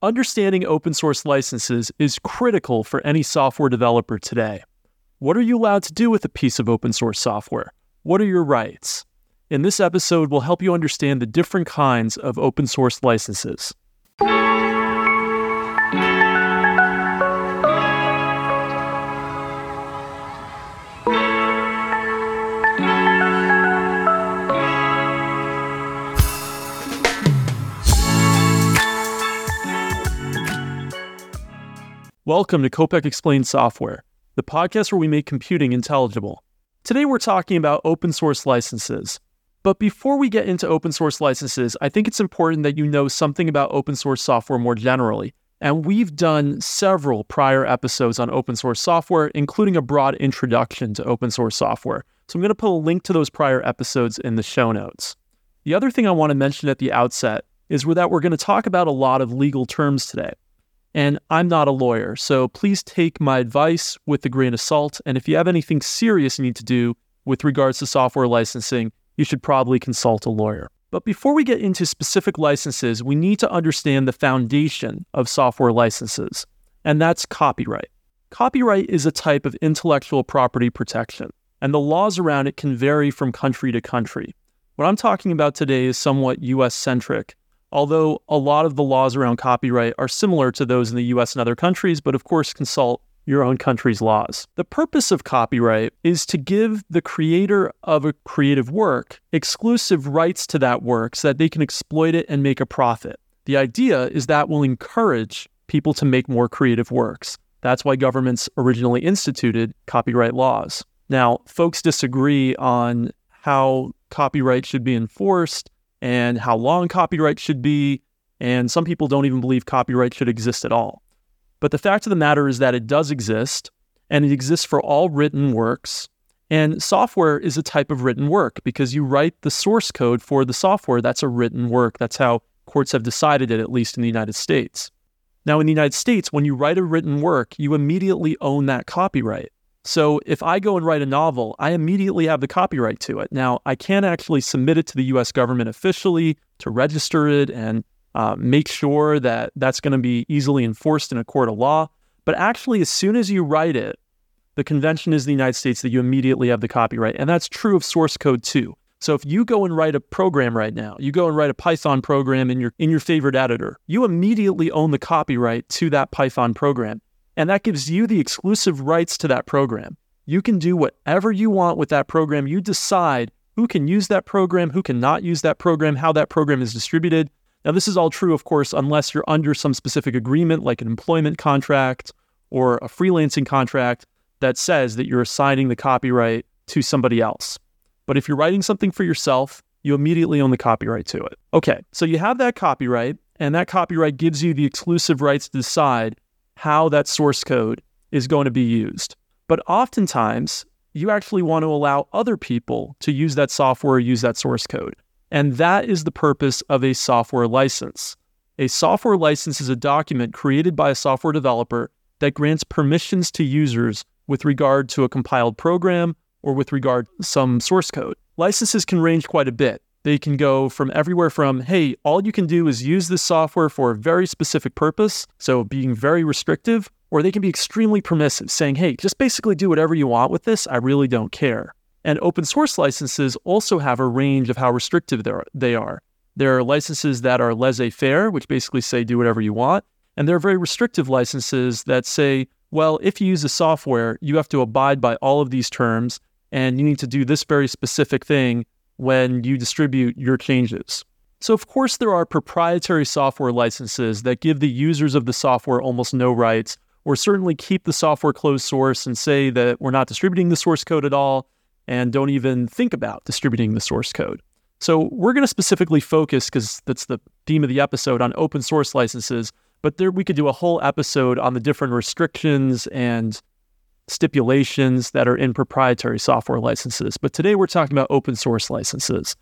Understanding open source licenses is critical for any software developer today. What are you allowed to do with a piece of open source software? What are your rights? In this episode, we'll help you understand the different kinds of open source licenses. Welcome to Kopec Explains Software, the podcast where we make computing intelligible. Today we're talking about open source licenses. But before we get into open source licenses, I think it's important that you know something about open source software more generally. And we've done several prior episodes on open source software, including a broad introduction to open source software. So I'm going to put a link to those prior episodes in the show notes. The other thing I want to mention at the outset is that we're going to talk about a lot of legal terms today. And I'm not a lawyer, so please take my advice with a grain of salt. And if you have anything serious you need to do with regards to software licensing, you should probably consult a lawyer. But before we get into specific licenses, we need to understand the foundation of software licenses, and that's copyright. Copyright is a type of intellectual property protection, and the laws around it can vary from country to country. What I'm talking about today is somewhat US centric, although a lot of the laws around copyright are similar to those in the US and other countries, but of course, consult your own country's laws. The purpose of copyright is to give the creator of a creative work exclusive rights to that work so that they can exploit it and make a profit. The idea is that will encourage people to make more creative works. That's why governments originally instituted copyright laws. Now, folks disagree on how copyright should be enforced and how long copyright should be. And some people don't even believe copyright should exist at all. But the fact of the matter is that it does exist, and it exists for all written works. And software is a type of written work because you write the source code for the software. That's a written work. That's how courts have decided it, at least in the United States. Now, in the United States, when you write a written work, you immediately own that copyright. So if I go and write a novel, I immediately have the copyright to it. Now, I can't actually submit it to the US government officially to register it and uh, make sure that that's going to be easily enforced in a court of law. But actually, as soon as you write it, the convention is the United States that you immediately have the copyright. And that's true of source code too. So if you go and write a program right now, you go and write a Python program in your in your favorite editor, you immediately own the copyright to that Python program. And that gives you the exclusive rights to that program. You can do whatever you want with that program. You decide who can use that program, who cannot use that program, how that program is distributed. Now, this is all true, of course, unless you're under some specific agreement like an employment contract or a freelancing contract that says that you're assigning the copyright to somebody else. But if you're writing something for yourself, you immediately own the copyright to it. Okay, so you have that copyright, and that copyright gives you the exclusive rights to decide how that source code is going to be used. But oftentimes, you actually want to allow other people to use that software, use that source code. And that is the purpose of a software license. A software license is a document created by a software developer that grants permissions to users with regard to a compiled program or with regard to some source code. Licenses can range quite a bit. They can go from everywhere from, hey, all you can do is use this software for a very specific purpose, so being very restrictive, or they can be extremely permissive, saying, hey, just basically do whatever you want with this. I really don't care. And open source licenses also have a range of how restrictive they are. There are licenses that are laissez faire, which basically say do whatever you want. And there are very restrictive licenses that say, well, if you use the software, you have to abide by all of these terms and you need to do this very specific thing when you distribute your changes. So, of course, there are proprietary software licenses that give the users of the software almost no rights, or certainly keep the software closed source and say that we're not distributing the source code at all and don't even think about distributing the source code. So, we're going to specifically focus, because that's the theme of the episode, on open source licenses. But there, we could do a whole episode on the different restrictions and stipulations that are in proprietary software licenses. But today we're talking about open source licenses.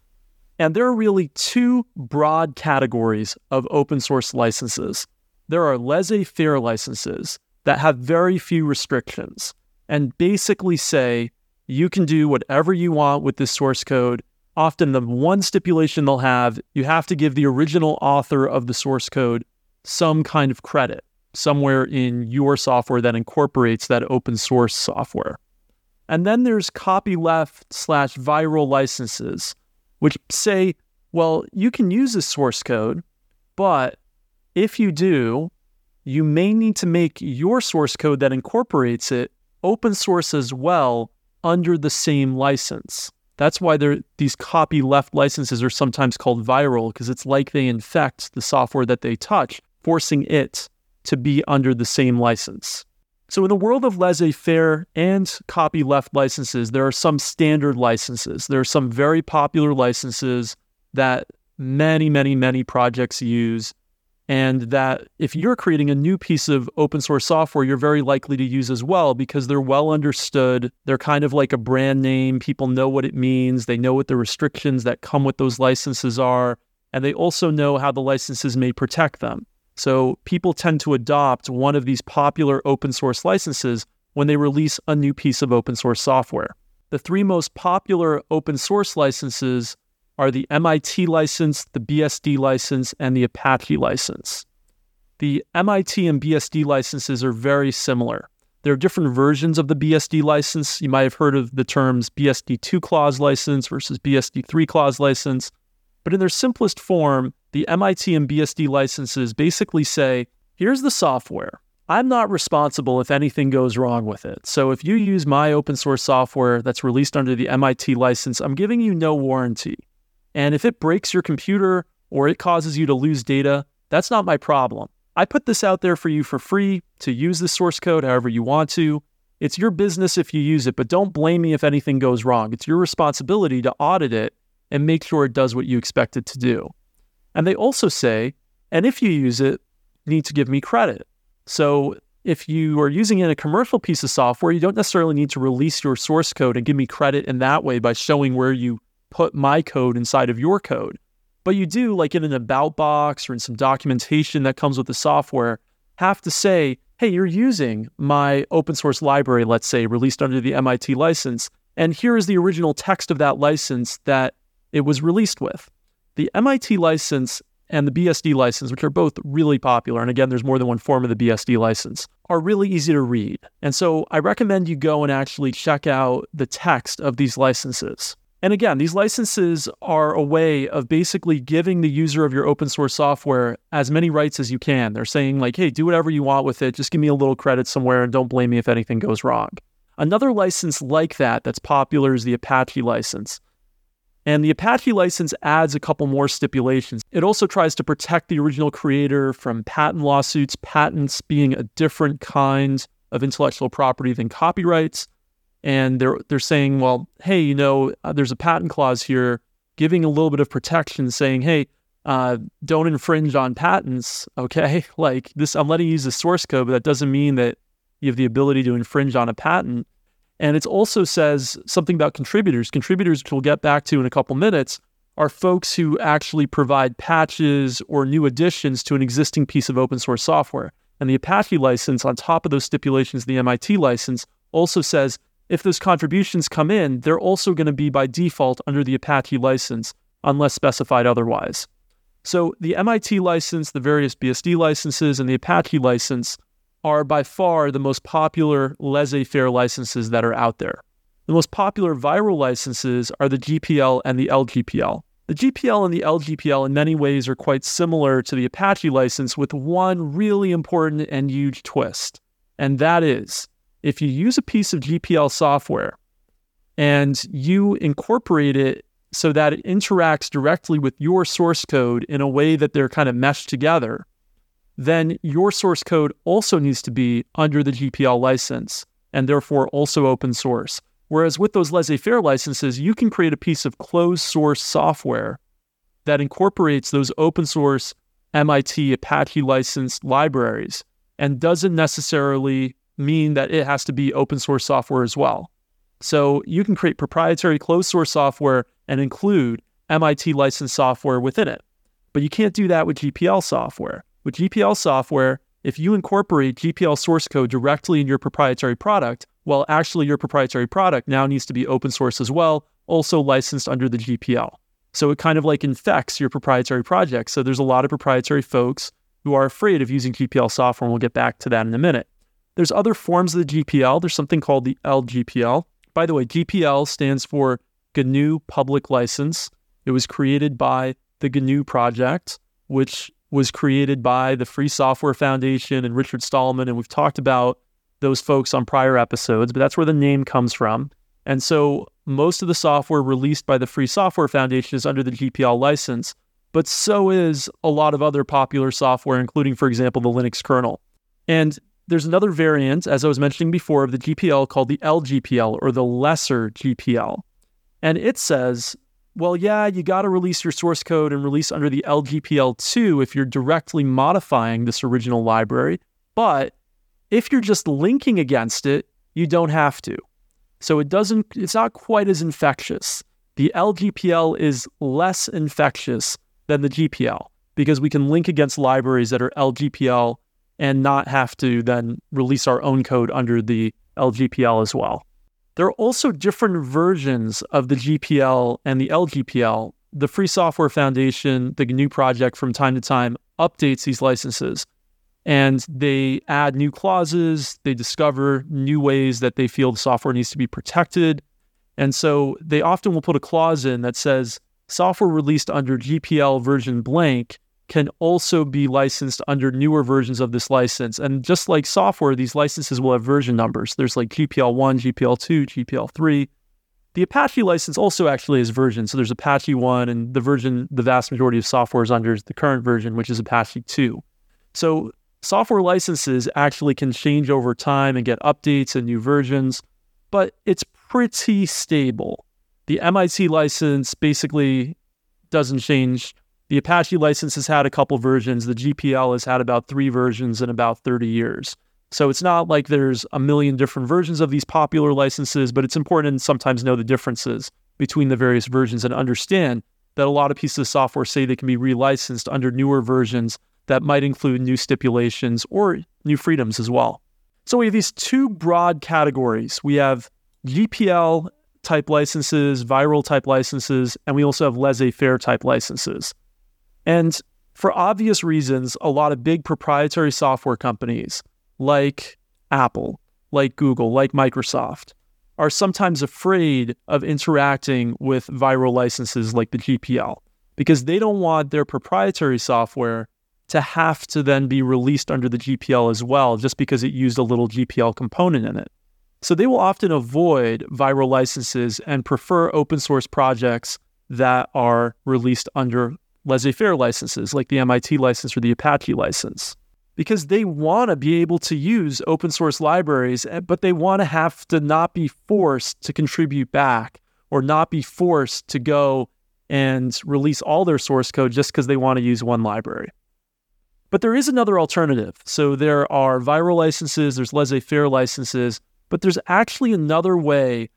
And there are really two broad categories of open source licenses. There are laissez faire licenses that have very few restrictions and basically say you can do whatever you want with this source code. Often, the one stipulation they'll have, you have to give the original author of the source code some kind of credit somewhere in your software that incorporates that open source software. And then there's copyleft slash viral licenses, which say, well, you can use this source code, but if you do, you may need to make your source code that incorporates it open source as well under the same license. That's why these copyleft licenses are sometimes called viral, because it's like they infect the software that they touch, forcing it to be under the same license. So, in the world of laissez faire and copyleft licenses, there are some standard licenses. There are some very popular licenses that many, many, many projects use and that if you're creating a new piece of open source software, you're very likely to use as well because they're well understood. They're kind of like a brand name. People know what it means, they know what the restrictions that come with those licenses are, and they also know how the licenses may protect them. So people tend to adopt one of these popular open source licenses when they release a new piece of open source software. The three most popular open source licenses are the MIT license, the BSD license, and the Apache license. The MIT and BSD licenses are very similar. There are different versions of the BSD license. You might have heard of the terms BSD 2 clause license versus BSD 3 clause license. But in their simplest form, the MIT and BSD licenses basically say here's the software. I'm not responsible if anything goes wrong with it. So if you use my open source software that's released under the MIT license, I'm giving you no warranty. And if it breaks your computer or it causes you to lose data, that's not my problem. I put this out there for you for free to use the source code however you want to. It's your business if you use it, but don't blame me if anything goes wrong. It's your responsibility to audit it and make sure it does what you expect it to do. And they also say, and if you use it, you need to give me credit. So if you are using it in a commercial piece of software, you don't necessarily need to release your source code and give me credit in that way by showing where you put my code inside of your code. But you do, like in an about box or in some documentation that comes with the software, have to say, hey, you're using my open source library, let's say, released under the MIT license. And here is the original text of that license that it was released with. The MIT license and the BSD license, which are both really popular, and again, there's more than one form of the BSD license, are really easy to read. And so I recommend you go and actually check out the text of these licenses. And again, these licenses are a way of basically giving the user of your open source software as many rights as you can. They're saying, like, hey, do whatever you want with it. Just give me a little credit somewhere and don't blame me if anything goes wrong. Another license like that that's popular is the Apache license. And the Apache license adds a couple more stipulations. It also tries to protect the original creator from patent lawsuits, patents being a different kind of intellectual property than copyrights and they're they're saying, well, hey, you know, uh, there's a patent clause here giving a little bit of protection, saying, hey, uh, don't infringe on patents. Okay, like this, I'm letting you use the source code, but that doesn't mean that you have the ability to infringe on a patent. And it also says something about contributors. Contributors, which we'll get back to in a couple minutes, are folks who actually provide patches or new additions to an existing piece of open source software. And the Apache license, on top of those stipulations, the MIT license also says if those contributions come in, they're also going to be by default under the Apache license unless specified otherwise. So the MIT license, the various BSD licenses, and the Apache license are by far the most popular laissez faire licenses that are out there. The most popular viral licenses are the GPL and the LGPL. The GPL and the LGPL, in many ways, are quite similar to the Apache license, with one really important and huge twist. And that is if you use a piece of GPL software and you incorporate it so that it interacts directly with your source code in a way that they're kind of meshed together, then your source code also needs to be under the GPL license and therefore also open source. Whereas with those laissez faire licenses, you can create a piece of closed source software that incorporates those open source MIT Apache licensed libraries and doesn't necessarily mean that it has to be open source software as well. So you can create proprietary closed source software and include MIT licensed software within it. But you can't do that with GPL software. With GPL software, if you incorporate GPL source code directly in your proprietary product, well, actually, your proprietary product now needs to be open source as well, also licensed under the GPL. So it kind of like infects your proprietary project. So there's a lot of proprietary folks who are afraid of using GPL software, and we'll get back to that in a minute. There's other forms of the GPL. There's something called the LGPL. By the way, GPL stands for GNU Public License. It was created by the GNU Project, which was created by the Free Software Foundation and Richard Stallman. And we've talked about those folks on prior episodes, but that's where the name comes from. And so most of the software released by the Free Software Foundation is under the GPL license, but so is a lot of other popular software, including, for example, the Linux kernel. And there's another variant, as I was mentioning before, of the GPL called the LGPL or the lesser GPL. And it says well, yeah, you got to release your source code and release under the LGPL2 if you're directly modifying this original library. But if you're just linking against it, you don't have to. So it doesn't, it's not quite as infectious. The LGPL is less infectious than the GPL because we can link against libraries that are LGPL and not have to then release our own code under the LGPL as well. There are also different versions of the GPL and the LGPL. The Free Software Foundation, the GNU project, from time to time updates these licenses and they add new clauses. They discover new ways that they feel the software needs to be protected. And so they often will put a clause in that says software released under GPL version blank can also be licensed under newer versions of this license. And just like software, these licenses will have version numbers. There's like GPL 1, GPL 2, GPL 3. The Apache license also actually has versions. So there's Apache 1, and the version the vast majority of software is under is the current version, which is Apache 2. So software licenses actually can change over time and get updates and new versions, but it's pretty stable. The MIT license basically doesn't change the Apache license has had a couple versions. The GPL has had about three versions in about 30 years. So it's not like there's a million different versions of these popular licenses, but it's important to sometimes know the differences between the various versions and understand that a lot of pieces of software say they can be relicensed under newer versions that might include new stipulations or new freedoms as well. So we have these two broad categories. We have GPL type licenses, viral type licenses, and we also have laissez faire type licenses. And for obvious reasons, a lot of big proprietary software companies like Apple, like Google, like Microsoft are sometimes afraid of interacting with viral licenses like the GPL because they don't want their proprietary software to have to then be released under the GPL as well, just because it used a little GPL component in it. So they will often avoid viral licenses and prefer open source projects that are released under laissez faire licenses like the MIT license or the Apache license because they want to be able to use open source libraries, eh, but they want to have to not be forced to contribute back or not be forced to go and release all their source code just because they want to use one library. But there is another alternative. So there are viral licenses, there's laissez faire licenses, but there's actually another way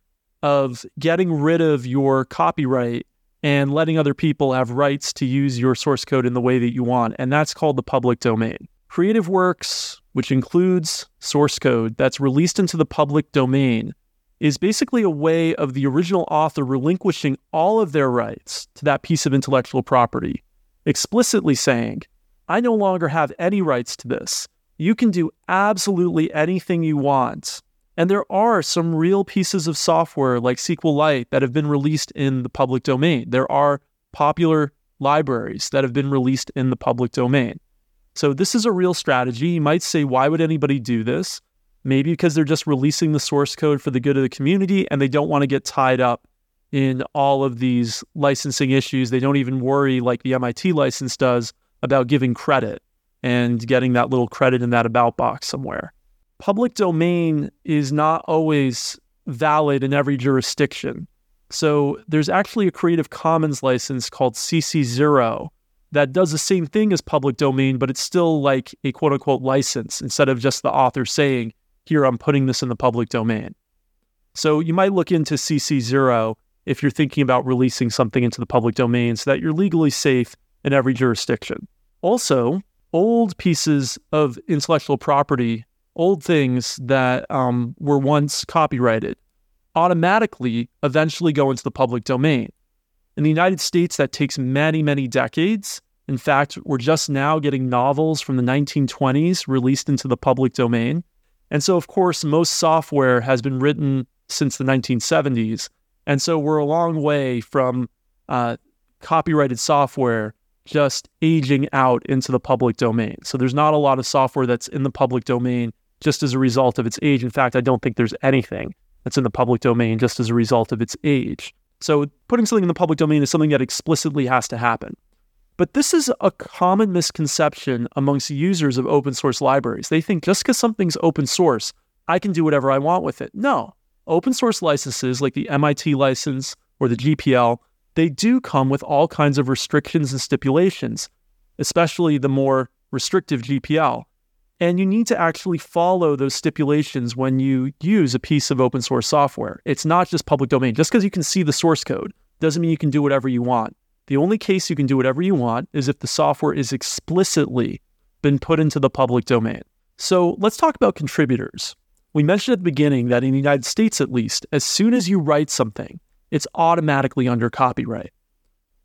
of getting rid of your copyright and letting other people have rights to use your source code in the way that you want. And that's called the public domain. Creative works, which includes source code that's released into the public domain, is basically a way of the original author relinquishing all of their rights to that piece of intellectual property, explicitly saying, I no longer have any rights to this. You can do absolutely anything you want and there are some real pieces of software like SQLite that have been released in the public domain. There are popular libraries that have been released in the public domain. So this is a real strategy. You might say, why would anybody do this? Maybe because they're just releasing the source code for the good of the community and they don't want to get tied up in all of these licensing issues. They don't even worry, like the MIT license does, about giving credit and getting that little credit in that about box somewhere public domain is not always valid in every jurisdiction. So there's actually a Creative Commons license called CC0 that does the same thing as public domain, but it's still like a quote unquote license instead of just the author saying, here, I'm putting this in the public domain. So you might look into CC0 if you're thinking about releasing something into the public domain so that you're legally safe in every jurisdiction. Also, old pieces of intellectual property old things that um, were once copyrighted automatically eventually go into the public domain. In the United States, that takes many, many decades. In fact, we're just now getting novels from the 1920s released into the public domain. And so, of course, most software has been written since the 1970s. And so we're a long way from uh, copyrighted software just aging out into the public domain. So there's not a lot of software that's in the public domain just as a result of its age. In fact, I don't think there's anything that's in the public domain just as a result of its age. So putting something in the public domain is something that explicitly has to happen. But this is a common misconception amongst users of open source libraries. They think just because something's open source, I can do whatever I want with it. No. Open source licenses like the MIT license or the GPL, they do come with all kinds of restrictions and stipulations, especially the more restrictive GPL. And you need to actually follow those stipulations when you use a piece of open source software. It's not just public domain. Just because you can see the source code doesn't mean you can do whatever you want. The only case you can do whatever you want is if the software is explicitly been put into the public domain. So let's talk about contributors. We mentioned at the beginning that in the United States, at least, as soon as you write something, it's automatically under copyright.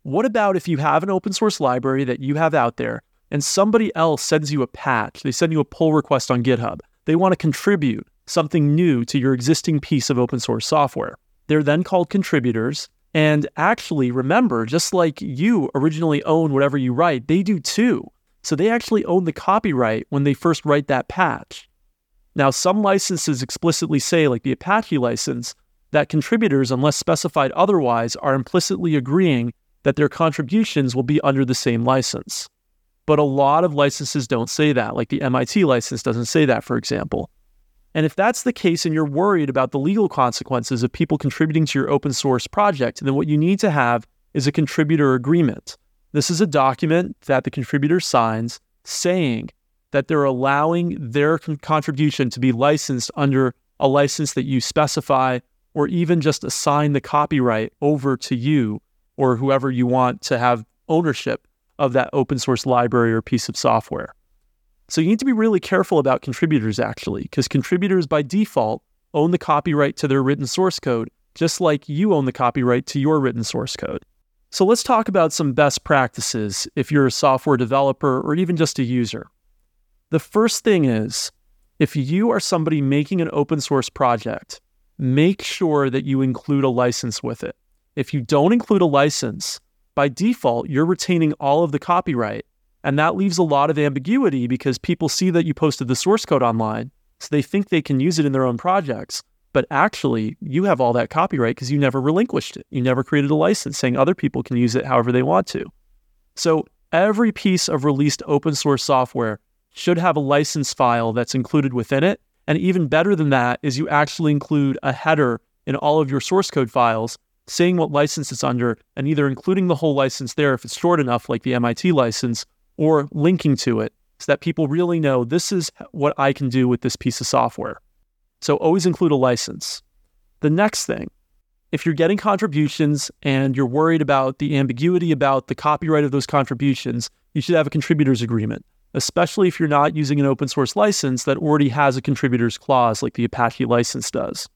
What about if you have an open source library that you have out there and somebody else sends you a patch, they send you a pull request on GitHub. They want to contribute something new to your existing piece of open source software. They're then called contributors. And actually, remember, just like you originally own whatever you write, they do too. So they actually own the copyright when they first write that patch. Now, some licenses explicitly say, like the Apache license, that contributors, unless specified otherwise, are implicitly agreeing that their contributions will be under the same license. But a lot of licenses don't say that, like the MIT license doesn't say that, for example. And if that's the case and you're worried about the legal consequences of people contributing to your open source project, then what you need to have is a contributor agreement. This is a document that the contributor signs saying that they're allowing their contribution to be licensed under a license that you specify, or even just assign the copyright over to you or whoever you want to have ownership of that open source library or piece of software. So you need to be really careful about contributors actually, because contributors by default own the copyright to their written source code, just like you own the copyright to your written source code. So let's talk about some best practices if you're a software developer or even just a user. The first thing is if you are somebody making an open source project, make sure that you include a license with it. If you don't include a license, by default, you're retaining all of the copyright. And that leaves a lot of ambiguity because people see that you posted the source code online, so they think they can use it in their own projects. But actually, you have all that copyright because you never relinquished it. You never created a license saying other people can use it however they want to. So every piece of released open source software should have a license file that's included within it. And even better than that is you actually include a header in all of your source code files saying what license it's under and either including the whole license there if it's short enough, like the MIT license, or linking to it so that people really know this is what I can do with this piece of software. So always include a license. The next thing, if you're getting contributions and you're worried about the ambiguity about the copyright of those contributions, you should have a contributors agreement, especially if you're not using an open source license that already has a contributors clause like the Apache license does.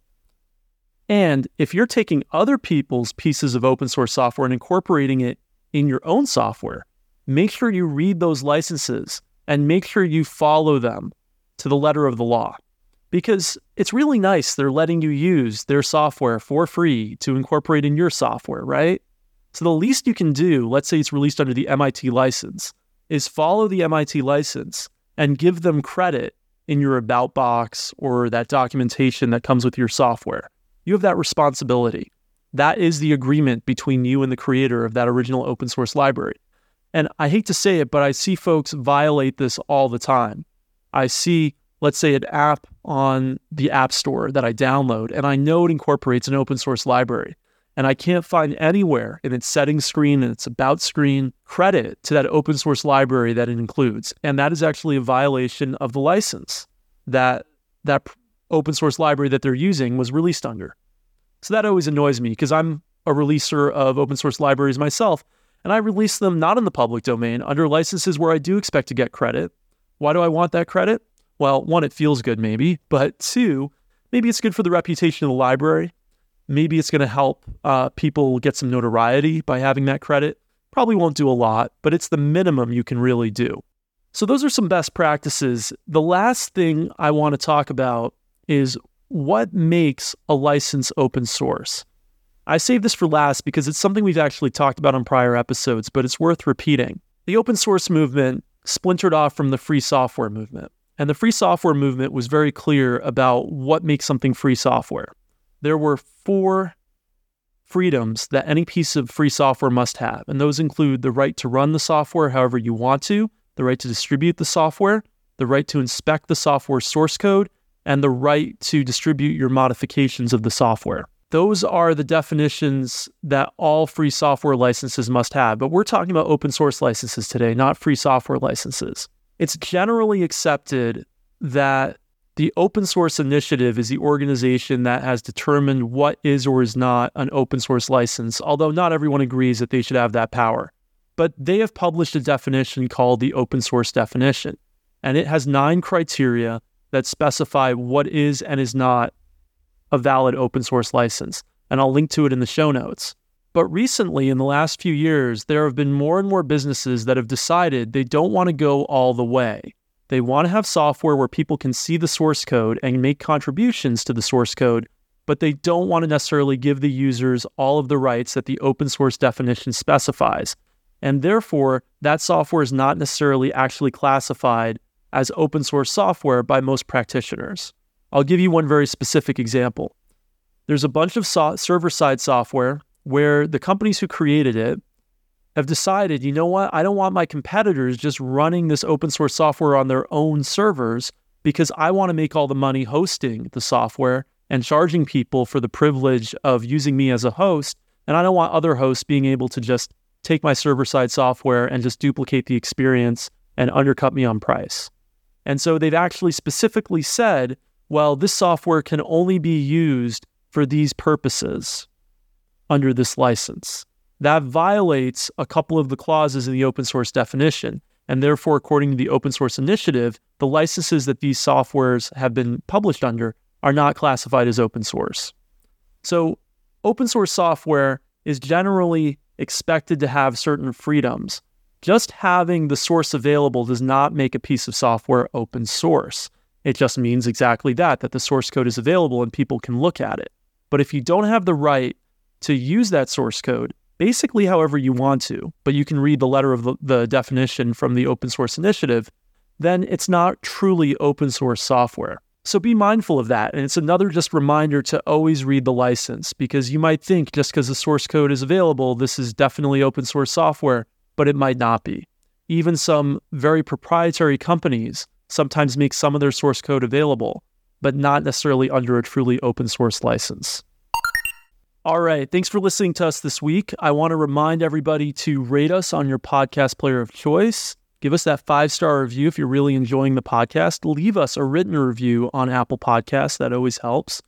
And if you're taking other people's pieces of open source software and incorporating it in your own software, make sure you read those licenses and make sure you follow them to the letter of the law. Because it's really nice they're letting you use their software for free to incorporate in your software, right? So the least you can do, let's say it's released under the MIT license, is follow the MIT license and give them credit in your about box or that documentation that comes with your software you have that responsibility. That is the agreement between you and the creator of that original open source library. And I hate to say it, but I see folks violate this all the time. I see, let's say, an app on the App Store that I download, and I know it incorporates an open source library. And I can't find anywhere in its settings screen and its about screen credit to that open source library that it includes. And that is actually a violation of the license that that open source library that they're using was released under. So that always annoys me because I'm a releaser of open source libraries myself, and I release them not in the public domain under licenses where I do expect to get credit. Why do I want that credit? Well, one, it feels good, maybe, but two, maybe it's good for the reputation of the library. Maybe it's going to help uh, people get some notoriety by having that credit. Probably won't do a lot, but it's the minimum you can really do. So, those are some best practices. The last thing I want to talk about is what makes a license open source. I saved this for last because it's something we've actually talked about on prior episodes, but it's worth repeating. The open source movement splintered off from the free software movement. And the free software movement was very clear about what makes something free software. There were four freedoms that any piece of free software must have, and those include the right to run the software however you want to, the right to distribute the software, the right to inspect the software source code, and the right to distribute your modifications of the software. Those are the definitions that all free software licenses must have. But we're talking about open source licenses today, not free software licenses. It's generally accepted that the open source initiative is the organization that has determined what is or is not an open source license, although not everyone agrees that they should have that power. But they have published a definition called the open source definition, and it has nine criteria that specify what is and is not a valid open source license, and I'll link to it in the show notes. But recently, in the last few years, there have been more and more businesses that have decided they don't want to go all the way. They want to have software where people can see the source code and make contributions to the source code, but they don't want to necessarily give the users all of the rights that the open source definition specifies. And therefore, that software is not necessarily actually classified as open source software by most practitioners. I'll give you one very specific example. There's a bunch of so- server side software where the companies who created it have decided, you know what, I don't want my competitors just running this open source software on their own servers because I want to make all the money hosting the software and charging people for the privilege of using me as a host. And I don't want other hosts being able to just take my server side software and just duplicate the experience and undercut me on price. And so they've actually specifically said well, this software can only be used for these purposes under this license. That violates a couple of the clauses in the open source definition. And therefore, according to the open source initiative, the licenses that these softwares have been published under are not classified as open source. So, open source software is generally expected to have certain freedoms. Just having the source available does not make a piece of software open source. It just means exactly that, that the source code is available and people can look at it. But if you don't have the right to use that source code, basically however you want to, but you can read the letter of the, the definition from the open source initiative, then it's not truly open source software. So be mindful of that. And it's another just reminder to always read the license because you might think just because the source code is available, this is definitely open source software, but it might not be. Even some very proprietary companies sometimes make some of their source code available, but not necessarily under a truly open source license. All right. Thanks for listening to us this week. I want to remind everybody to rate us on your podcast player of choice. Give us that five star review if you're really enjoying the podcast. Leave us a written review on Apple Podcasts. That always helps.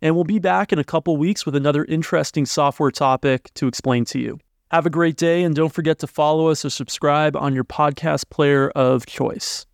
And we'll be back in a couple weeks with another interesting software topic to explain to you. Have a great day, and don't forget to follow us or subscribe on your podcast player of choice.